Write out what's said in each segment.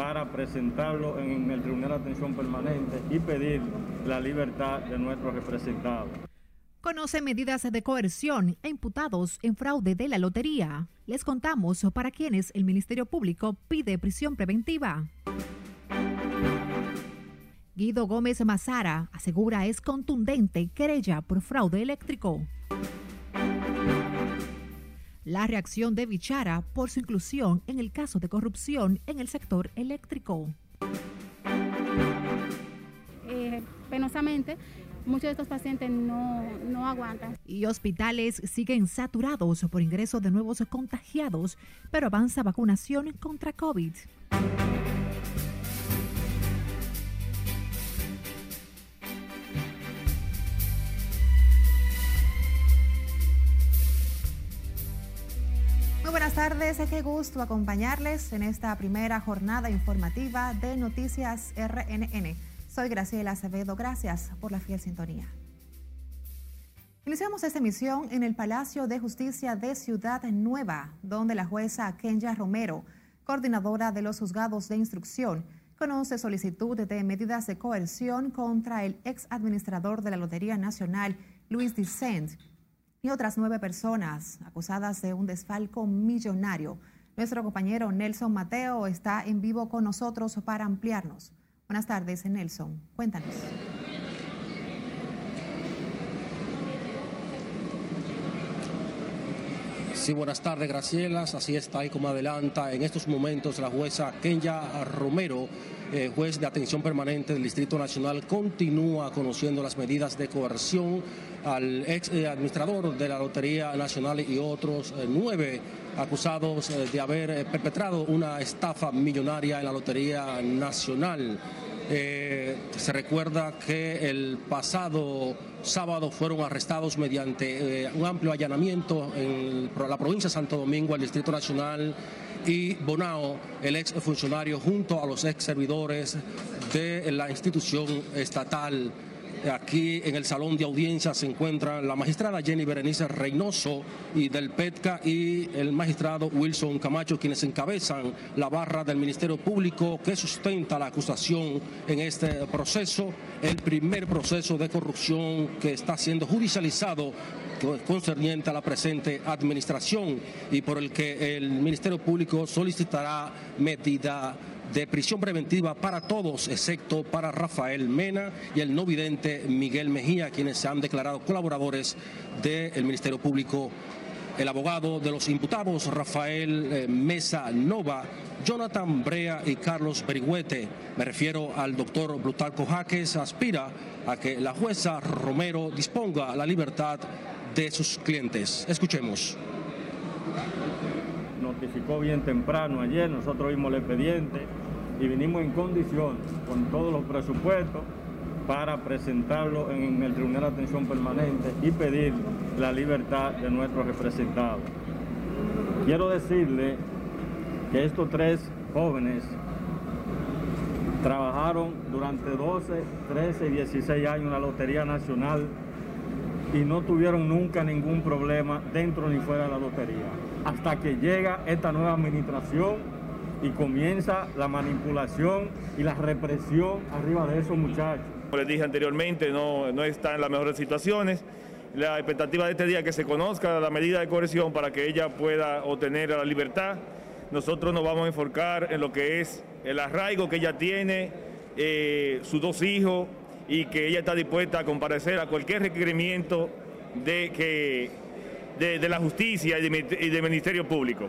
para presentarlo en el Tribunal de Atención Permanente y pedir la libertad de nuestros representados. Conoce medidas de coerción e imputados en fraude de la lotería. Les contamos para quienes el Ministerio Público pide prisión preventiva. Guido Gómez Mazara asegura es contundente querella por fraude eléctrico. La reacción de Bichara por su inclusión en el caso de corrupción en el sector eléctrico. Eh, penosamente, muchos de estos pacientes no, no aguantan. Y hospitales siguen saturados por ingreso de nuevos contagiados, pero avanza vacunación contra COVID. Buenas tardes, qué gusto acompañarles en esta primera jornada informativa de Noticias RNN. Soy Graciela Acevedo, gracias por la fiel sintonía. Iniciamos esta emisión en el Palacio de Justicia de Ciudad Nueva, donde la jueza Kenya Romero, coordinadora de los juzgados de instrucción, conoce solicitud de medidas de coerción contra el ex administrador de la Lotería Nacional, Luis Dicent, y otras nueve personas acusadas de un desfalco millonario. Nuestro compañero Nelson Mateo está en vivo con nosotros para ampliarnos. Buenas tardes, Nelson. Cuéntanos. Sí, buenas tardes, Gracielas. Así está ahí como adelanta en estos momentos la jueza Kenya Romero eh, juez de atención permanente del Distrito Nacional, continúa conociendo las medidas de coerción al ex eh, administrador de la Lotería Nacional y otros eh, nueve acusados de haber perpetrado una estafa millonaria en la Lotería Nacional. se recuerda que el pasado sábado fueron arrestados mediante un amplio allanamiento en la provincia de Santo Domingo, al Distrito Nacional y Bonao, el ex funcionario, junto a los ex servidores de la institución estatal. Aquí en el salón de audiencia se encuentran la magistrada Jenny Berenice Reynoso y del PETCA y el magistrado Wilson Camacho, quienes encabezan la barra del Ministerio Público que sustenta la acusación en este proceso, el primer proceso de corrupción que está siendo judicializado concerniente a la presente administración y por el que el Ministerio Público solicitará medida de prisión preventiva para todos, excepto para Rafael Mena y el no vidente Miguel Mejía, quienes se han declarado colaboradores del Ministerio Público. El abogado de los imputados, Rafael eh, Mesa Nova, Jonathan Brea y Carlos Berigüete. Me refiero al doctor Brutalco Jaques, aspira a que la jueza Romero disponga la libertad de sus clientes. Escuchemos. Notificó bien temprano ayer, nosotros vimos el expediente y vinimos en condición con todos los presupuestos para presentarlo en el Tribunal de Atención Permanente y pedir la libertad de nuestros representados. Quiero decirle que estos tres jóvenes trabajaron durante 12, 13 y 16 años en la Lotería Nacional y no tuvieron nunca ningún problema dentro ni fuera de la lotería. Hasta que llega esta nueva administración y comienza la manipulación y la represión arriba de esos muchachos. Como les dije anteriormente, no, no está en las mejores situaciones. La expectativa de este día es que se conozca la medida de coerción para que ella pueda obtener la libertad. Nosotros nos vamos a enfocar en lo que es el arraigo que ella tiene, eh, sus dos hijos, y que ella está dispuesta a comparecer a cualquier requerimiento de, que, de, la justicia y, del Ministerio Público.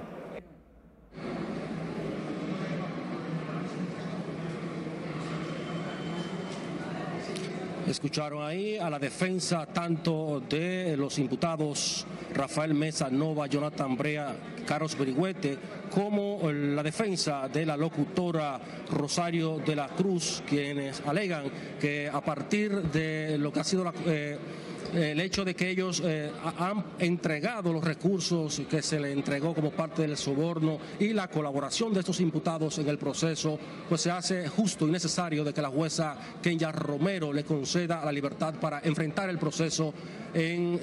Escucharon ahí a la defensa tanto de los imputados Rafael Mesa Nova, Jonathan Brea, Carlos Berigüete, como la defensa de la locutora Rosario de la Cruz, quienes alegan que a partir de lo que ha sido eh, el hecho de que ellos eh, han entregado los recursos que se le entregó como parte del soborno y la colaboración de estos imputados en el proceso, pues se hace justo y necesario de que la jueza Kenya Romero le conceda la libertad para enfrentar el proceso en,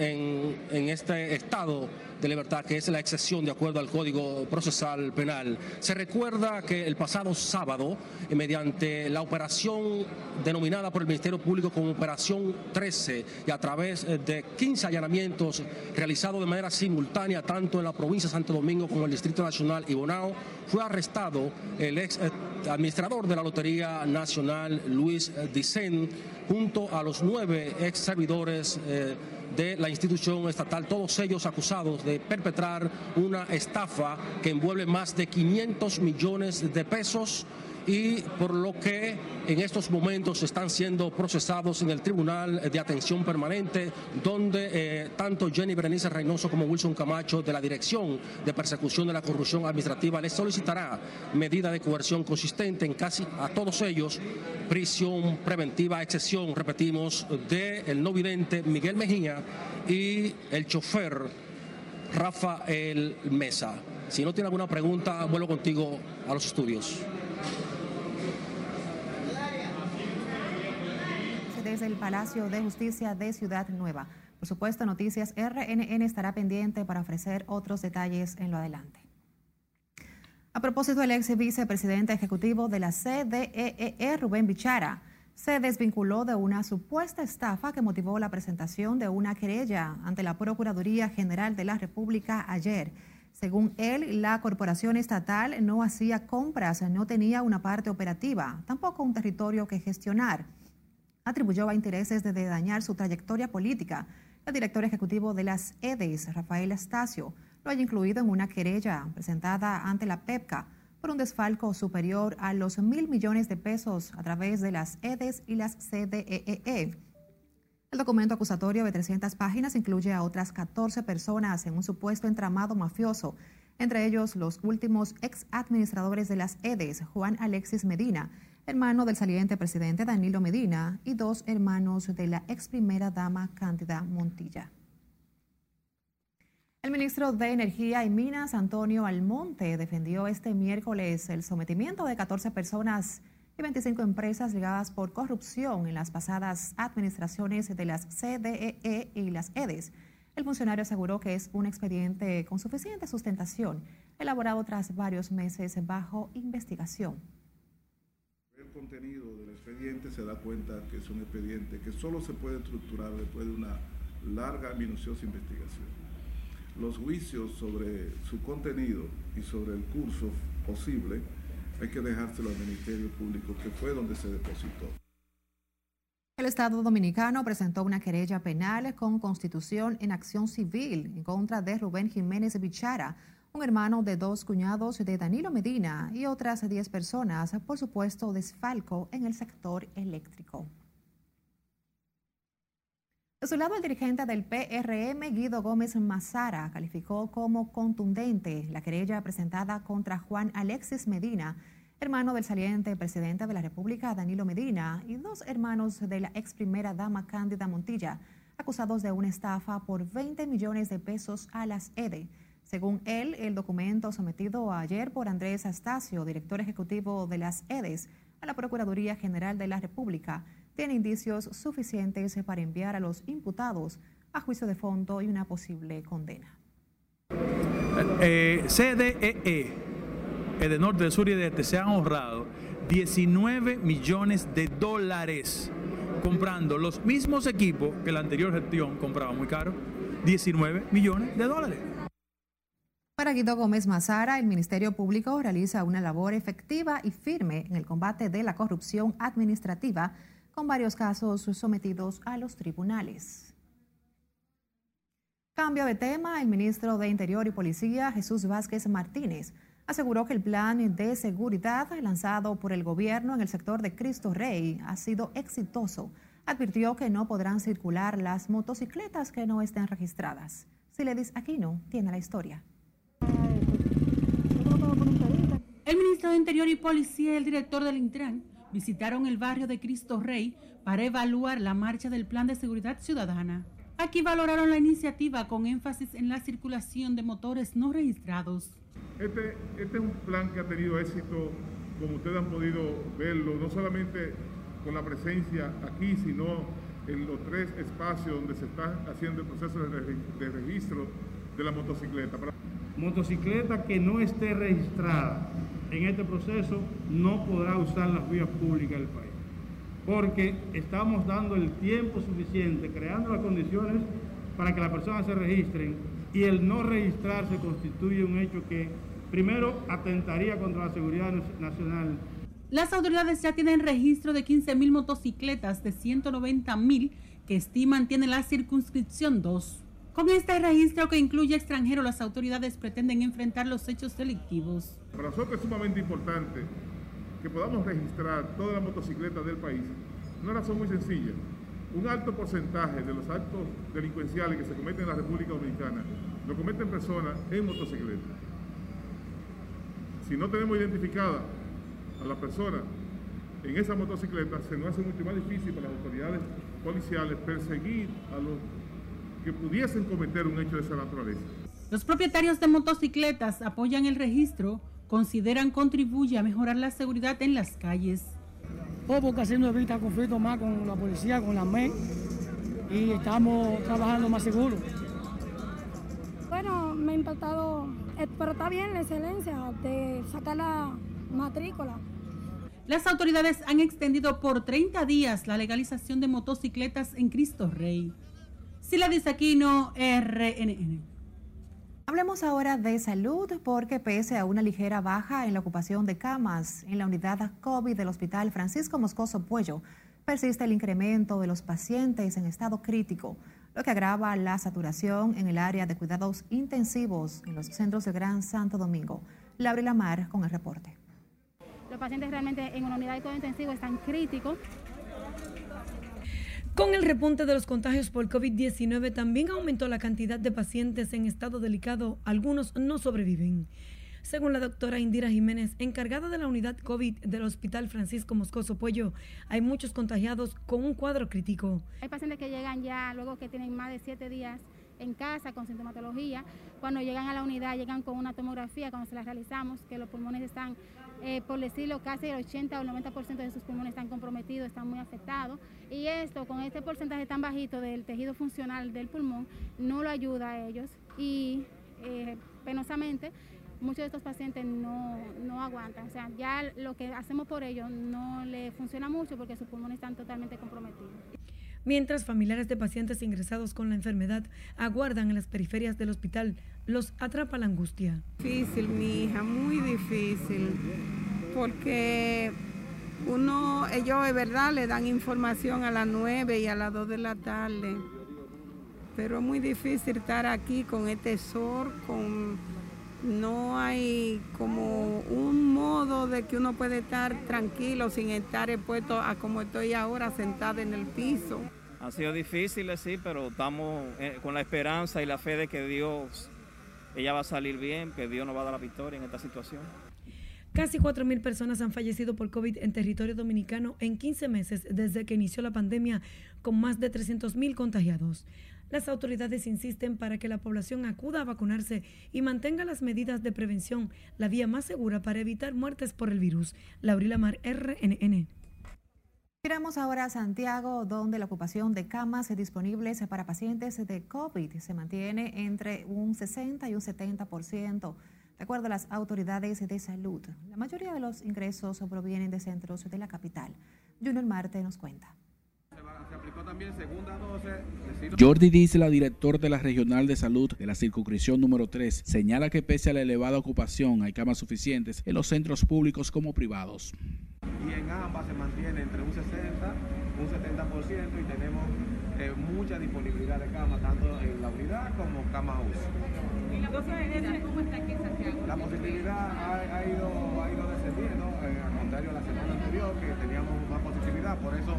en este estado de libertad, que es la excepción de acuerdo al Código Procesal Penal. Se recuerda que el pasado sábado, eh, mediante la operación denominada por el Ministerio Público como Operación 13 y a través eh, de 15 allanamientos realizados de manera simultánea tanto en la provincia de Santo Domingo como en el Distrito Nacional y Bonao, fue arrestado el ex eh, administrador de la Lotería Nacional, Luis Dicen, junto a los nueve ex servidores de la institución estatal, todos ellos acusados de perpetrar una estafa que envuelve más de 500 millones de pesos y por lo que en estos momentos están siendo procesados en el Tribunal de Atención Permanente, donde eh, tanto Jenny Berenice Reynoso como Wilson Camacho de la Dirección de Persecución de la Corrupción Administrativa les solicitará medida de coerción consistente en casi a todos ellos, prisión preventiva, excepción, repetimos, de el no vidente Miguel Mejía y el chofer Rafael Mesa. Si no tiene alguna pregunta, vuelvo contigo a los estudios. Desde el Palacio de Justicia de Ciudad Nueva. Por supuesto, Noticias RNN estará pendiente para ofrecer otros detalles en lo adelante. A propósito, el ex vicepresidente ejecutivo de la CDEE, e, Rubén Bichara, se desvinculó de una supuesta estafa que motivó la presentación de una querella ante la Procuraduría General de la República ayer. Según él, la corporación estatal no hacía compras, no tenía una parte operativa, tampoco un territorio que gestionar atribuyó a intereses de dañar su trayectoria política. El director ejecutivo de las EDES, Rafael Astacio, lo haya incluido en una querella presentada ante la PEPCA por un desfalco superior a los mil millones de pesos a través de las EDES y las CDEE. E e. El documento acusatorio de 300 páginas incluye a otras 14 personas en un supuesto entramado mafioso, entre ellos los últimos ex administradores de las EDES, Juan Alexis Medina, hermano del saliente presidente Danilo Medina y dos hermanos de la ex primera dama Cándida Montilla. El ministro de Energía y Minas, Antonio Almonte, defendió este miércoles el sometimiento de 14 personas y 25 empresas ligadas por corrupción en las pasadas administraciones de las CDEE e y las EDES. El funcionario aseguró que es un expediente con suficiente sustentación, elaborado tras varios meses bajo investigación contenido del expediente se da cuenta que es un expediente que solo se puede estructurar después de una larga, minuciosa investigación. Los juicios sobre su contenido y sobre el curso posible hay que dejárselo al Ministerio Público, que fue donde se depositó. El Estado Dominicano presentó una querella penal con constitución en acción civil en contra de Rubén Jiménez Bichara un hermano de dos cuñados de Danilo Medina y otras 10 personas por supuesto desfalco en el sector eléctrico. De su lado, el dirigente del PRM, Guido Gómez Mazara, calificó como contundente la querella presentada contra Juan Alexis Medina, hermano del saliente presidente de la República, Danilo Medina, y dos hermanos de la ex primera dama Cándida Montilla, acusados de una estafa por 20 millones de pesos a las EDE según él, el documento sometido ayer por Andrés Astacio, director ejecutivo de las EDES, a la Procuraduría General de la República, tiene indicios suficientes para enviar a los imputados a juicio de fondo y una posible condena. Eh, CDEE, de Norte, Sur y de Este, se han ahorrado 19 millones de dólares comprando los mismos equipos que la anterior gestión compraba muy caro. 19 millones de dólares. Para Guido Gómez Mazara, el Ministerio Público realiza una labor efectiva y firme en el combate de la corrupción administrativa, con varios casos sometidos a los tribunales. Cambio de tema, el ministro de Interior y Policía, Jesús Vázquez Martínez, aseguró que el plan de seguridad lanzado por el gobierno en el sector de Cristo Rey ha sido exitoso. Advirtió que no podrán circular las motocicletas que no estén registradas. Siledis Aquino tiene la historia. El ministro de Interior y Policía y el director del Intran visitaron el barrio de Cristo Rey para evaluar la marcha del Plan de Seguridad Ciudadana. Aquí valoraron la iniciativa con énfasis en la circulación de motores no registrados. Este, este es un plan que ha tenido éxito, como ustedes han podido verlo, no solamente con la presencia aquí, sino en los tres espacios donde se está haciendo el proceso de, registro de la motocicleta. Motocicleta que no esté registrada en este proceso no podrá usar las vías públicas del país, porque estamos dando el tiempo suficiente, creando las condiciones para que las personas se registren y el no registrarse constituye un hecho que primero atentaría contra la seguridad nacional. Las autoridades ya tienen registro de 15.000 motocicletas de 190.000 que estiman tiene la circunscripción 2. Con este registro que incluye extranjeros, las autoridades pretenden enfrentar los hechos delictivos. Para nosotros es sumamente importante que podamos registrar todas las motocicletas del país. Una razón muy sencilla. Un alto porcentaje de los actos delincuenciales que se cometen en la República Dominicana lo cometen personas en motocicleta. Si no tenemos identificada a la persona en esa motocicleta, se nos hace mucho más difícil para las autoridades policiales perseguir a los que pudiesen cometer un hecho de esa naturaleza. Los propietarios de motocicletas apoyan el registro, consideran contribuye a mejorar la seguridad en las calles. Oh, porque haciendo evita conflicto más con la policía, con la MEN, y estamos trabajando más seguro. Bueno, me ha impactado, eh, pero está bien la excelencia de sacar la matrícula. Las autoridades han extendido por 30 días la legalización de motocicletas en Cristo Rey. Sila Aquino, RNN. Hablemos ahora de salud porque pese a una ligera baja en la ocupación de camas en la unidad COVID del Hospital Francisco Moscoso Puello, persiste el incremento de los pacientes en estado crítico, lo que agrava la saturación en el área de cuidados intensivos en los centros del Gran Santo Domingo. Laura Lamar con el reporte. Los pacientes realmente en una unidad de cuidado intensivo están críticos con el repunte de los contagios por COVID-19 también aumentó la cantidad de pacientes en estado delicado. Algunos no sobreviven. Según la doctora Indira Jiménez, encargada de la unidad COVID del Hospital Francisco Moscoso Puello, hay muchos contagiados con un cuadro crítico. Hay pacientes que llegan ya luego que tienen más de siete días en casa con sintomatología. Cuando llegan a la unidad, llegan con una tomografía, cuando se la realizamos, que los pulmones están eh, por decirlo, casi el 80 o el 90% de sus pulmones están comprometidos, están muy afectados. Y esto, con este porcentaje tan bajito del tejido funcional del pulmón, no lo ayuda a ellos. Y eh, penosamente, muchos de estos pacientes no, no, aguantan. O sea, ya lo que hacemos por ellos no le funciona mucho porque sus pulmones están totalmente comprometidos mientras familiares de pacientes ingresados con la enfermedad aguardan en las periferias del hospital. Los atrapa la angustia. Difícil, mi hija, muy difícil, porque uno, ellos de verdad le dan información a las 9 y a las 2 de la tarde, pero es muy difícil estar aquí con este sol, con no hay como un modo de que uno puede estar tranquilo sin estar expuesto a como estoy ahora sentada en el piso. Ha sido difícil, sí, pero estamos eh, con la esperanza y la fe de que Dios, ella va a salir bien, que Dios nos va a dar la victoria en esta situación. Casi 4.000 personas han fallecido por COVID en territorio dominicano en 15 meses desde que inició la pandemia, con más de 300.000 contagiados. Las autoridades insisten para que la población acuda a vacunarse y mantenga las medidas de prevención, la vía más segura para evitar muertes por el virus. Laurila Mar, RNN. Miramos ahora a Santiago, donde la ocupación de camas disponibles para pacientes de COVID se mantiene entre un 60 y un 70%, de acuerdo a las autoridades de salud. La mayoría de los ingresos provienen de centros de la capital. Junior Marte nos cuenta. Jordi Disla, director de la Regional de Salud de la Circunscripción número 3, señala que pese a la elevada ocupación hay camas suficientes en los centros públicos como privados y en ambas se mantiene entre un 60, un 70% y tenemos eh, mucha disponibilidad de camas, tanto en la unidad como cama UCI. ¿Y la positividad cómo está aquí en Santiago? La positividad ha, ido, ha ido descendiendo, eh, al contrario a la semana anterior que teníamos más positividad, por eso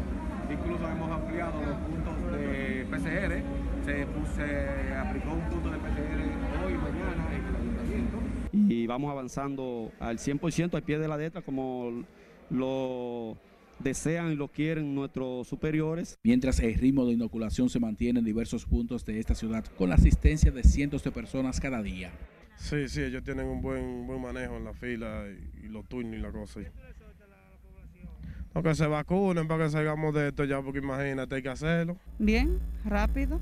incluso hemos ampliado los puntos de PCR, se, se aplicó un punto de PCR hoy y mañana en el ayuntamiento. Y vamos avanzando al 100% al pie de la letra como lo desean y lo quieren nuestros superiores. Mientras el ritmo de inoculación se mantiene en diversos puntos de esta ciudad con la asistencia de cientos de personas cada día. Sí, sí, ellos tienen un buen, buen manejo en la fila y, los turnos y la cosa. No, que se vacunen para que salgamos de esto ya, porque imagínate, hay que hacerlo. Bien, rápido,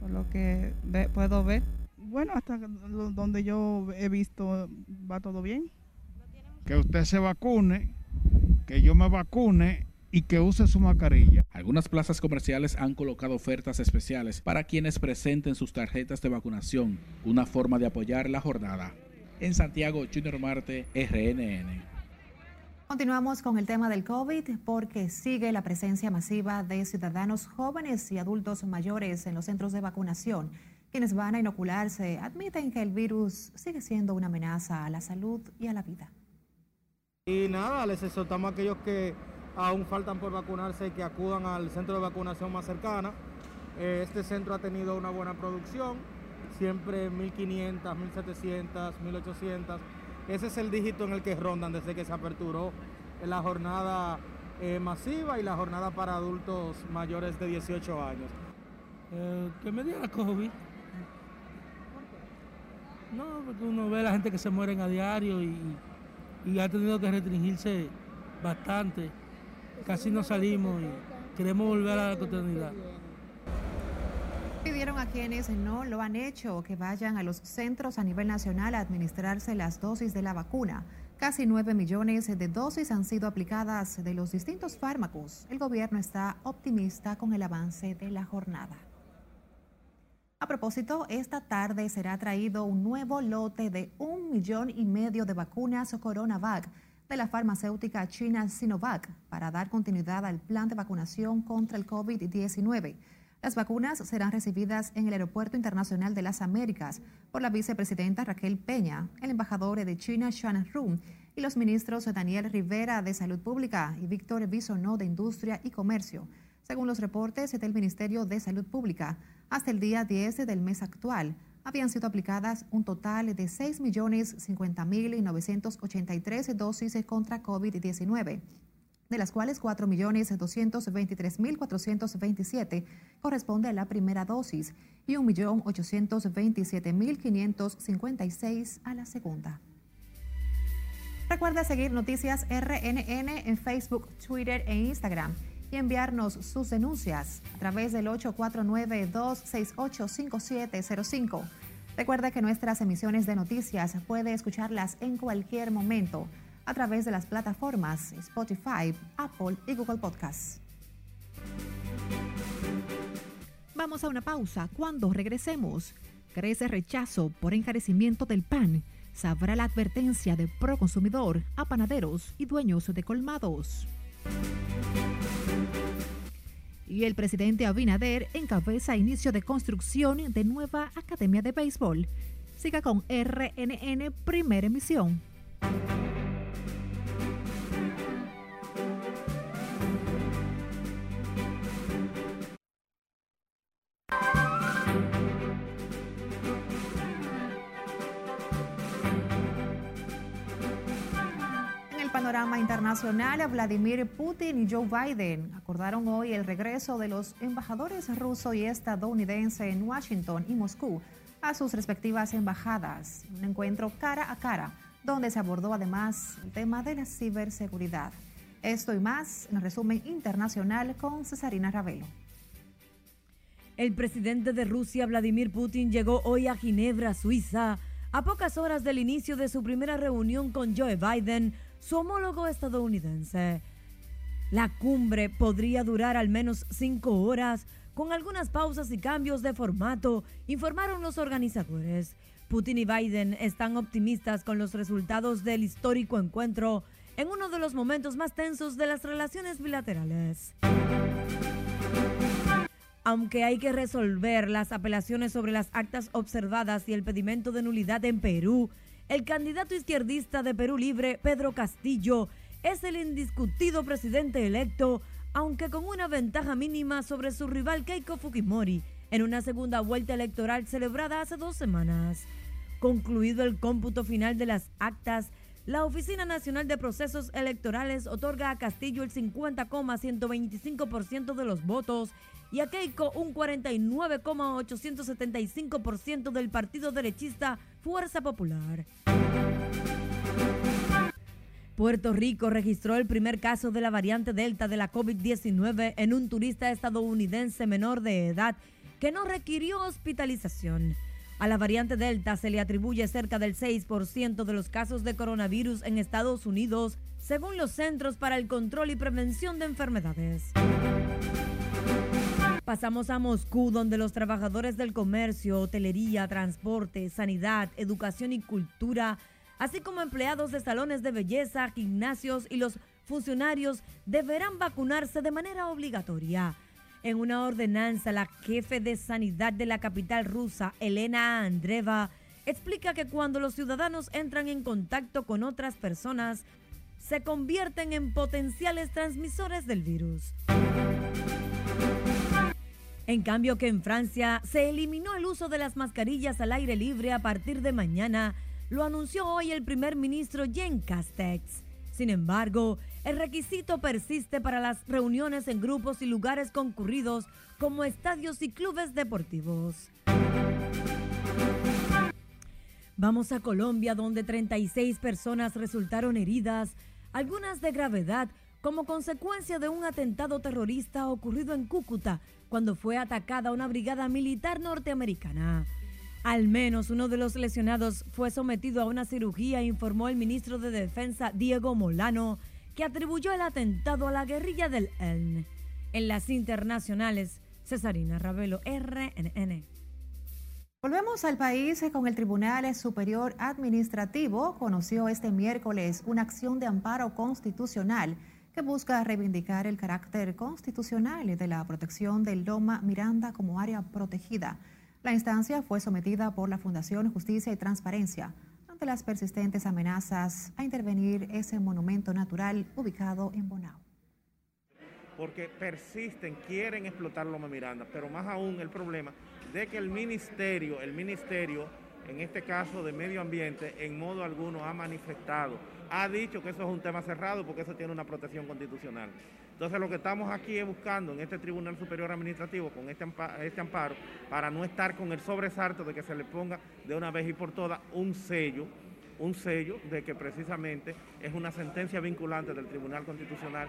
por lo que puedo ver. Bueno, hasta donde yo he visto va todo bien. Que usted se vacune, que yo me vacune y que use su mascarilla. Algunas plazas comerciales han colocado ofertas especiales para quienes presenten sus tarjetas de vacunación, una forma de apoyar la jornada. En Santiago, Junior Marte, RNN. Continuamos con el tema del COVID porque sigue la presencia masiva de ciudadanos jóvenes y adultos mayores en los centros de vacunación. Quienes van a inocularse admiten que el virus sigue siendo una amenaza a la salud y a la vida. Y nada, les exhortamos a aquellos que aún faltan por vacunarse que acudan al centro de vacunación más cercana. Eh, este centro ha tenido una buena producción, siempre 1500, 1700, 1800. Ese es el dígito en el que rondan desde que se aperturó la jornada eh, masiva y la jornada para adultos mayores de 18 años. Eh, ¿Qué me dio la COVID? No, porque uno ve a la gente que se mueren a diario y, y ha tenido que restringirse bastante. Casi no salimos y queremos volver a la cotidianidad. Pidieron a quienes no lo han hecho que vayan a los centros a nivel nacional a administrarse las dosis de la vacuna. Casi 9 millones de dosis han sido aplicadas de los distintos fármacos. El gobierno está optimista con el avance de la jornada. A propósito, esta tarde será traído un nuevo lote de un millón y medio de vacunas Coronavac de la farmacéutica china Sinovac para dar continuidad al plan de vacunación contra el COVID-19. Las vacunas serán recibidas en el Aeropuerto Internacional de las Américas por la vicepresidenta Raquel Peña, el embajador de China Shan Rum y los ministros Daniel Rivera de Salud Pública y Víctor Bisonó de Industria y Comercio. Según los reportes del Ministerio de Salud Pública, hasta el día 10 del mes actual, habían sido aplicadas un total de 6.050.983 dosis contra COVID-19, de las cuales 4.223.427 corresponde a la primera dosis y 1.827.556 a la segunda. Recuerda seguir Noticias RNN en Facebook, Twitter e Instagram y enviarnos sus denuncias a través del 849-268-5705. Recuerda que nuestras emisiones de noticias puede escucharlas en cualquier momento a través de las plataformas Spotify, Apple y Google Podcasts. Vamos a una pausa. Cuando regresemos, crece rechazo por encarecimiento del pan. Sabrá la advertencia de Proconsumidor a panaderos y dueños de colmados. Y el presidente Abinader encabeza inicio de construcción de nueva Academia de Béisbol. Siga con RNN Primera Emisión. Panorama internacional, Vladimir Putin y Joe Biden acordaron hoy el regreso de los embajadores ruso y estadounidense en Washington y Moscú a sus respectivas embajadas. Un encuentro cara a cara, donde se abordó además el tema de la ciberseguridad. Esto y más en resumen internacional con Cesarina Ravelo. El presidente de Rusia, Vladimir Putin, llegó hoy a Ginebra, Suiza, a pocas horas del inicio de su primera reunión con Joe Biden su homólogo estadounidense. La cumbre podría durar al menos cinco horas, con algunas pausas y cambios de formato, informaron los organizadores. Putin y Biden están optimistas con los resultados del histórico encuentro en uno de los momentos más tensos de las relaciones bilaterales. Aunque hay que resolver las apelaciones sobre las actas observadas y el pedimento de nulidad en Perú, el candidato izquierdista de Perú Libre, Pedro Castillo, es el indiscutido presidente electo, aunque con una ventaja mínima sobre su rival Keiko Fujimori, en una segunda vuelta electoral celebrada hace dos semanas. Concluido el cómputo final de las actas, la Oficina Nacional de Procesos Electorales otorga a Castillo el 50,125% de los votos y a Keiko un 49,875% del partido derechista Fuerza Popular. Puerto Rico registró el primer caso de la variante Delta de la COVID-19 en un turista estadounidense menor de edad que no requirió hospitalización. A la variante Delta se le atribuye cerca del 6% de los casos de coronavirus en Estados Unidos, según los Centros para el Control y Prevención de Enfermedades. Pasamos a Moscú, donde los trabajadores del comercio, hotelería, transporte, sanidad, educación y cultura, así como empleados de salones de belleza, gimnasios y los funcionarios deberán vacunarse de manera obligatoria. En una ordenanza, la jefe de sanidad de la capital rusa, Elena Andreva, explica que cuando los ciudadanos entran en contacto con otras personas, se convierten en potenciales transmisores del virus. En cambio que en Francia se eliminó el uso de las mascarillas al aire libre a partir de mañana, lo anunció hoy el primer ministro Jean Castex. Sin embargo, el requisito persiste para las reuniones en grupos y lugares concurridos como estadios y clubes deportivos. Vamos a Colombia, donde 36 personas resultaron heridas, algunas de gravedad, como consecuencia de un atentado terrorista ocurrido en Cúcuta, cuando fue atacada una brigada militar norteamericana. Al menos uno de los lesionados fue sometido a una cirugía, informó el ministro de Defensa Diego Molano, que atribuyó el atentado a la guerrilla del ELN. En las internacionales, Cesarina Ravelo, RNN. Volvemos al país con el Tribunal Superior Administrativo. Conoció este miércoles una acción de amparo constitucional que busca reivindicar el carácter constitucional de la protección del Loma Miranda como área protegida. La instancia fue sometida por la Fundación Justicia y Transparencia ante las persistentes amenazas a intervenir ese monumento natural ubicado en Bonao. Porque persisten, quieren explotar Loma Miranda, pero más aún el problema de que el ministerio, el ministerio, en este caso de medio ambiente, en modo alguno ha manifestado ha dicho que eso es un tema cerrado porque eso tiene una protección constitucional. Entonces lo que estamos aquí es buscando en este Tribunal Superior Administrativo con este este amparo para no estar con el sobresalto de que se le ponga de una vez y por todas un sello, un sello de que precisamente es una sentencia vinculante del Tribunal Constitucional.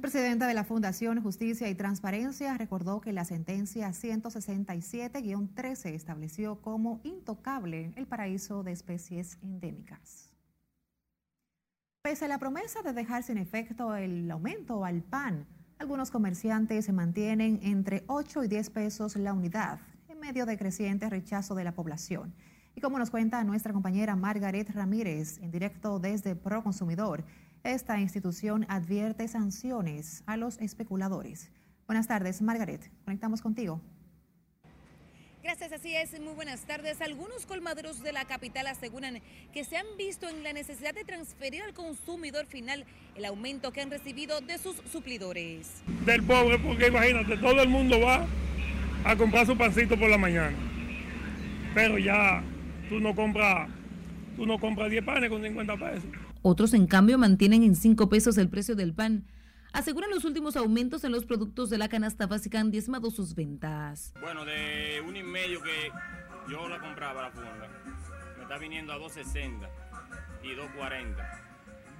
El presidente de la Fundación Justicia y Transparencia recordó que la sentencia 167-13 estableció como intocable el paraíso de especies endémicas. Pese a la promesa de dejar sin efecto el aumento al pan, algunos comerciantes se mantienen entre 8 y 10 pesos la unidad en medio de creciente rechazo de la población. Y como nos cuenta nuestra compañera Margaret Ramírez en directo desde Proconsumidor, esta institución advierte sanciones a los especuladores. Buenas tardes, Margaret. Conectamos contigo. Gracias, así es. Muy buenas tardes. Algunos colmaderos de la capital aseguran que se han visto en la necesidad de transferir al consumidor final el aumento que han recibido de sus suplidores. Del pobre, porque imagínate, todo el mundo va a comprar su pancito por la mañana. Pero ya tú no compras, tú no compras 10 panes con 50 pesos. Otros, en cambio, mantienen en 5 pesos el precio del pan aseguran los últimos aumentos en los productos de la canasta básica han diezmado sus ventas. Bueno, de un y medio que yo la compraba la funda, me está viniendo a 2.60 y 2.40.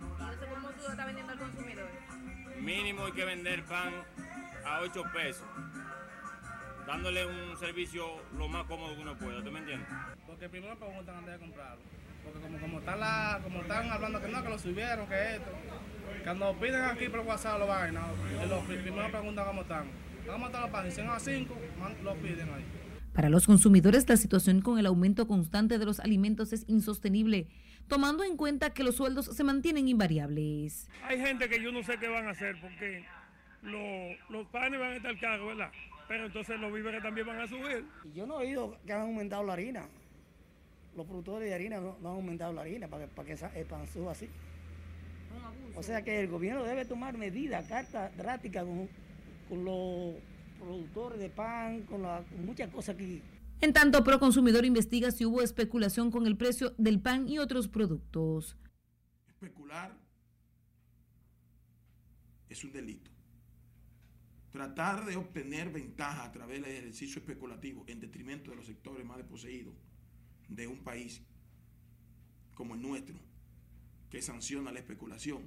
¿Y cómo tú lo estás vendiendo al consumidor? Mínimo hay que vender pan a 8 pesos, dándole un servicio lo más cómodo que uno pueda, ¿tú me entiendes? Porque primero preguntan antes de comprarlo. Porque como, como, están la, como están hablando que no, que lo subieron, que esto. Cuando piden aquí por WhatsApp los vainas, los primeros preguntan cómo están. ¿Cómo están los panes? Si a 5, lo piden ahí. Para los consumidores, la situación con el aumento constante de los alimentos es insostenible, tomando en cuenta que los sueldos se mantienen invariables. Hay gente que yo no sé qué van a hacer porque los, los panes van a estar caros, ¿verdad? Pero entonces los víveres también van a subir. Yo no he oído que han aumentado la harina. Los productores de harina no, han aumentado la harina para que, para que el pan suba así. O sea que el gobierno debe tomar medidas, cartas drásticas con, los productores de pan, con, muchas cosas que... En tanto, Proconsumidor investiga si hubo especulación con el precio del pan y otros productos. Especular es un delito. Tratar de obtener ventaja a través del ejercicio especulativo en detrimento de los sectores más desposeídos de un país como el nuestro que sanciona la especulación,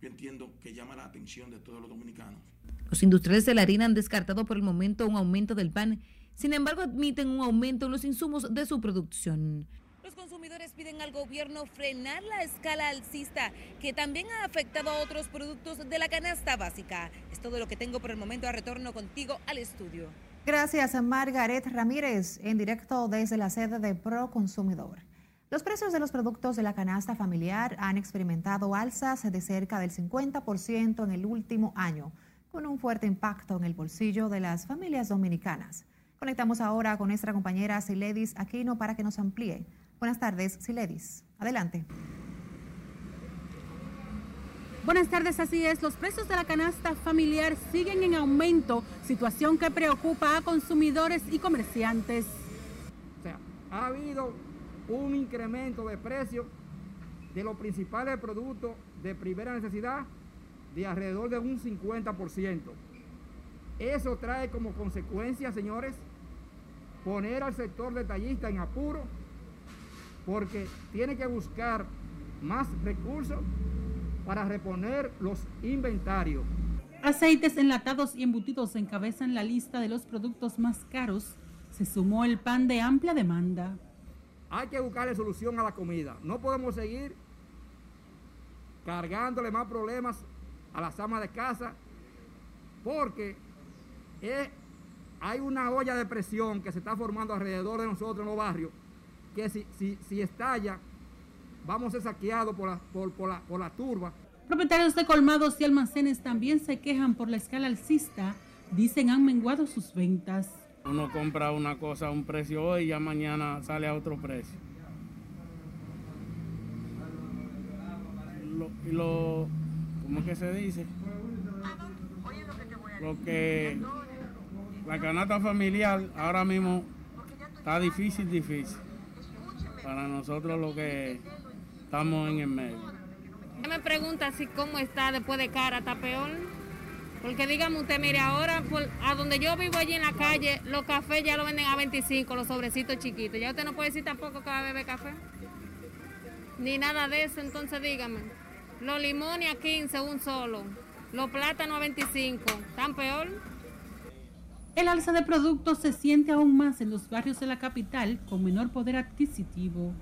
yo entiendo que llama la atención de todos los dominicanos. Los industriales de la harina han descartado por el momento un aumento del pan, sin embargo admiten un aumento en los insumos de su producción. Los consumidores piden al gobierno frenar la escala alcista que también ha afectado a otros productos de la canasta básica. Es todo lo que tengo por el momento. A retorno contigo al estudio. Gracias Margaret Ramírez, en directo desde la sede de Pro Consumidor. Los precios de los productos de la canasta familiar han experimentado alzas de cerca del 50% en el último año, con un fuerte impacto en el bolsillo de las familias dominicanas. Conectamos ahora con nuestra compañera Siledis Aquino para que nos amplíe. Buenas tardes, Siledis. Adelante. Buenas tardes, así es. Los precios de la canasta familiar siguen en aumento, situación que preocupa a consumidores y comerciantes. O sea, ha habido un incremento de precios de los principales productos de primera necesidad de alrededor de un 50%. Eso trae como consecuencia, señores, poner al sector detallista en apuro porque tiene que buscar más recursos para reponer los inventarios. Aceites enlatados y embutidos encabezan la lista de los productos más caros. Se sumó el pan de amplia demanda. Hay que buscarle solución a la comida. No podemos seguir cargándole más problemas a las amas de casa porque hay una olla de presión que se está formando alrededor de nosotros en los barrios que si, si, si estalla vamos a ser saqueados por la, por, por, la, por la turba. Propietarios de colmados y almacenes también se quejan por la escala alcista. Dicen han menguado sus ventas. Uno compra una cosa a un precio hoy y ya mañana sale a otro precio. Lo, y lo, ¿cómo es que se dice? Lo que la canasta familiar ahora mismo está difícil, difícil. Para nosotros lo que estamos en el medio. Me pregunta si cómo está después de cara, está peor. Porque dígame usted, mire, ahora a donde yo vivo allí en la calle, los cafés ya lo venden a 25, los sobrecitos chiquitos. Ya usted no puede decir tampoco que va a beber café. Ni nada de eso, entonces dígame. Los limones a 15, un solo. Los plátanos a 25, ¿tan peor? El alza de productos se siente aún más en los barrios de la capital con menor poder adquisitivo.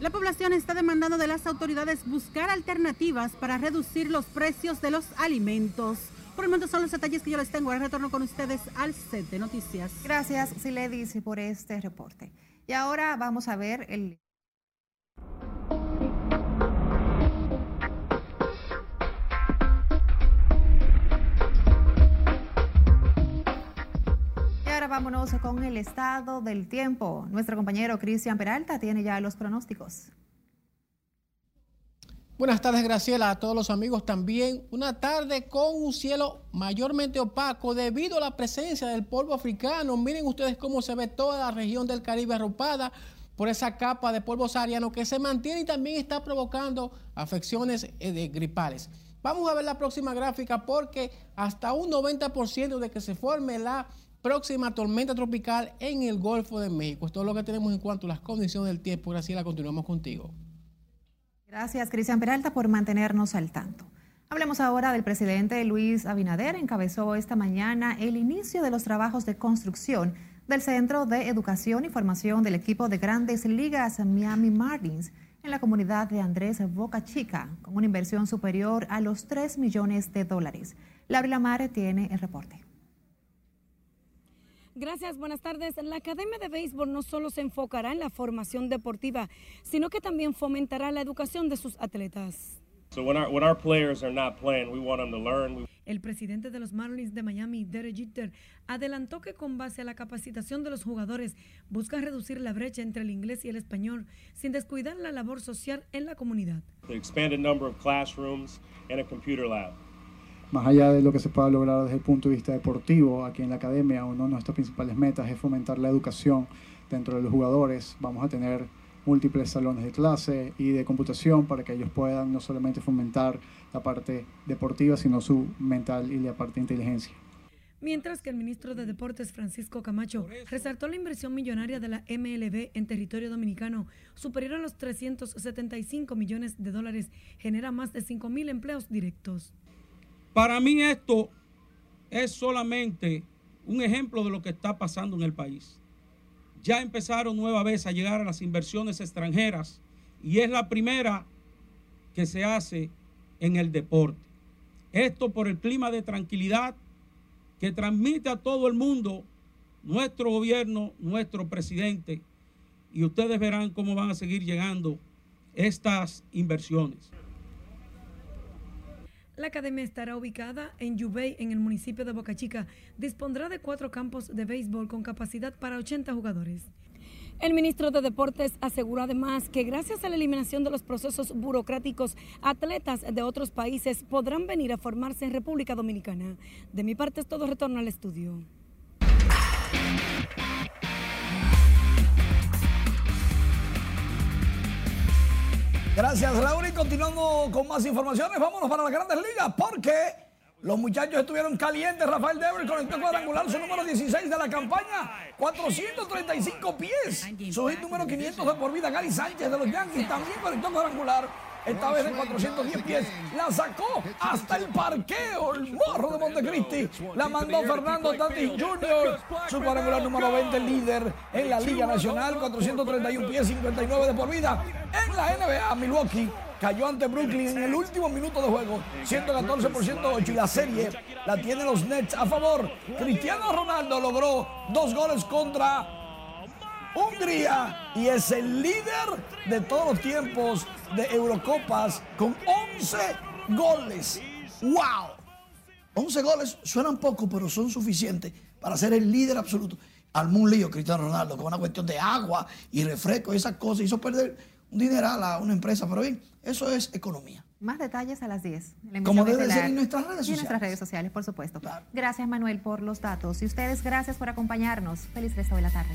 La población está demandando de las autoridades buscar alternativas para reducir los precios de los alimentos. Por el momento son los detalles que yo les tengo. Ahora retorno con ustedes al set de noticias. Gracias, Siledis, por este reporte. Y ahora vamos a ver el... vámonos con el estado del tiempo. Nuestro compañero Cristian Peralta tiene ya los pronósticos. Buenas tardes, Graciela, a todos los amigos también. Una tarde con un cielo mayormente opaco debido a la presencia del polvo africano. Miren ustedes cómo se ve toda la región del Caribe arropada por esa capa de polvo sahariano que se mantiene y también está provocando afecciones eh, gripales. Vamos a ver la próxima gráfica porque hasta un 90% de que se forme la próxima tormenta tropical en el Golfo de México. Esto es lo que tenemos en cuanto a las condiciones del tiempo. Graciela, continuamos contigo. Gracias, Cristian Peralta, por mantenernos al tanto. Hablemos ahora del presidente Luis Abinader. Encabezó esta mañana el inicio de los trabajos de construcción del Centro de Educación y Formación del equipo de Grandes Ligas Miami Marlins en la comunidad de Andrés Boca Chica, con una inversión superior a los 3 millones de dólares. Laura Mare tiene el reporte. Gracias, buenas tardes. La Academia de Béisbol no solo se enfocará en la formación deportiva, sino que también fomentará la educación de sus atletas. El presidente de los Marlins de Miami, Derek Jeter, adelantó que con base a la capacitación de los jugadores buscan reducir la brecha entre el inglés y el español sin descuidar la labor social en la comunidad. The expanded number of classrooms and a computer lab más allá de lo que se pueda lograr desde el punto de vista deportivo, aquí en la academia una de nuestras principales metas es fomentar la educación dentro de los jugadores. Vamos a tener múltiples salones de clase y de computación para que ellos puedan no solamente fomentar la parte deportiva, sino su mental y la parte de inteligencia. Mientras que el ministro de Deportes Francisco Camacho resaltó la inversión millonaria de la MLB en territorio dominicano, superior a los 375 millones de dólares, genera más de 5 mil empleos directos. Para mí esto es solamente un ejemplo de lo que está pasando en el país. Ya empezaron nueva vez a llegar a las inversiones extranjeras y es la primera que se hace en el deporte. Esto por el clima de tranquilidad que transmite a todo el mundo nuestro gobierno, nuestro presidente, y ustedes verán cómo van a seguir llegando estas inversiones. La academia estará ubicada en Yubey, en el municipio de Boca Chica. Dispondrá de cuatro campos de béisbol con capacidad para 80 jugadores. El ministro de Deportes aseguró además que gracias a la eliminación de los procesos burocráticos, atletas de otros países podrán venir a formarse en República Dominicana. De mi parte es todo, retorno al estudio. Gracias, Laura. Y continuando con más informaciones, vámonos para las grandes ligas porque los muchachos estuvieron calientes. Rafael Devers conectó cuadrangular su número 16 de la campaña. 435 pies. Su hit número 500 de por vida. Gary Sánchez de los Yankees también conectó cuadrangular. Esta vez de 410 pies. La sacó hasta el parqueo. El morro de Montecristi. La mandó Fernando Tatis Jr. Su cuadrangular número 20, líder en la Liga Nacional. 431 pies, 59 de por vida. En la NBA, Milwaukee cayó ante Brooklyn en el último minuto de juego, 114 por 108 y la serie la tienen los Nets a favor. Cristiano Ronaldo logró dos goles contra Hungría y es el líder de todos los tiempos de Eurocopas con 11 goles. ¡Wow! 11 goles suenan poco, pero son suficientes para ser el líder absoluto. Armó un lío Cristiano Ronaldo con una cuestión de agua y refresco y esas cosas. Hizo perder un dineral a una empresa, pero bien, eso es economía. Más detalles a las 10. La Como debe estelar. ser en nuestras redes Y en sociales. nuestras redes sociales, por supuesto. Gracias, Manuel, por los datos. Y ustedes, gracias por acompañarnos. Feliz resto de la tarde.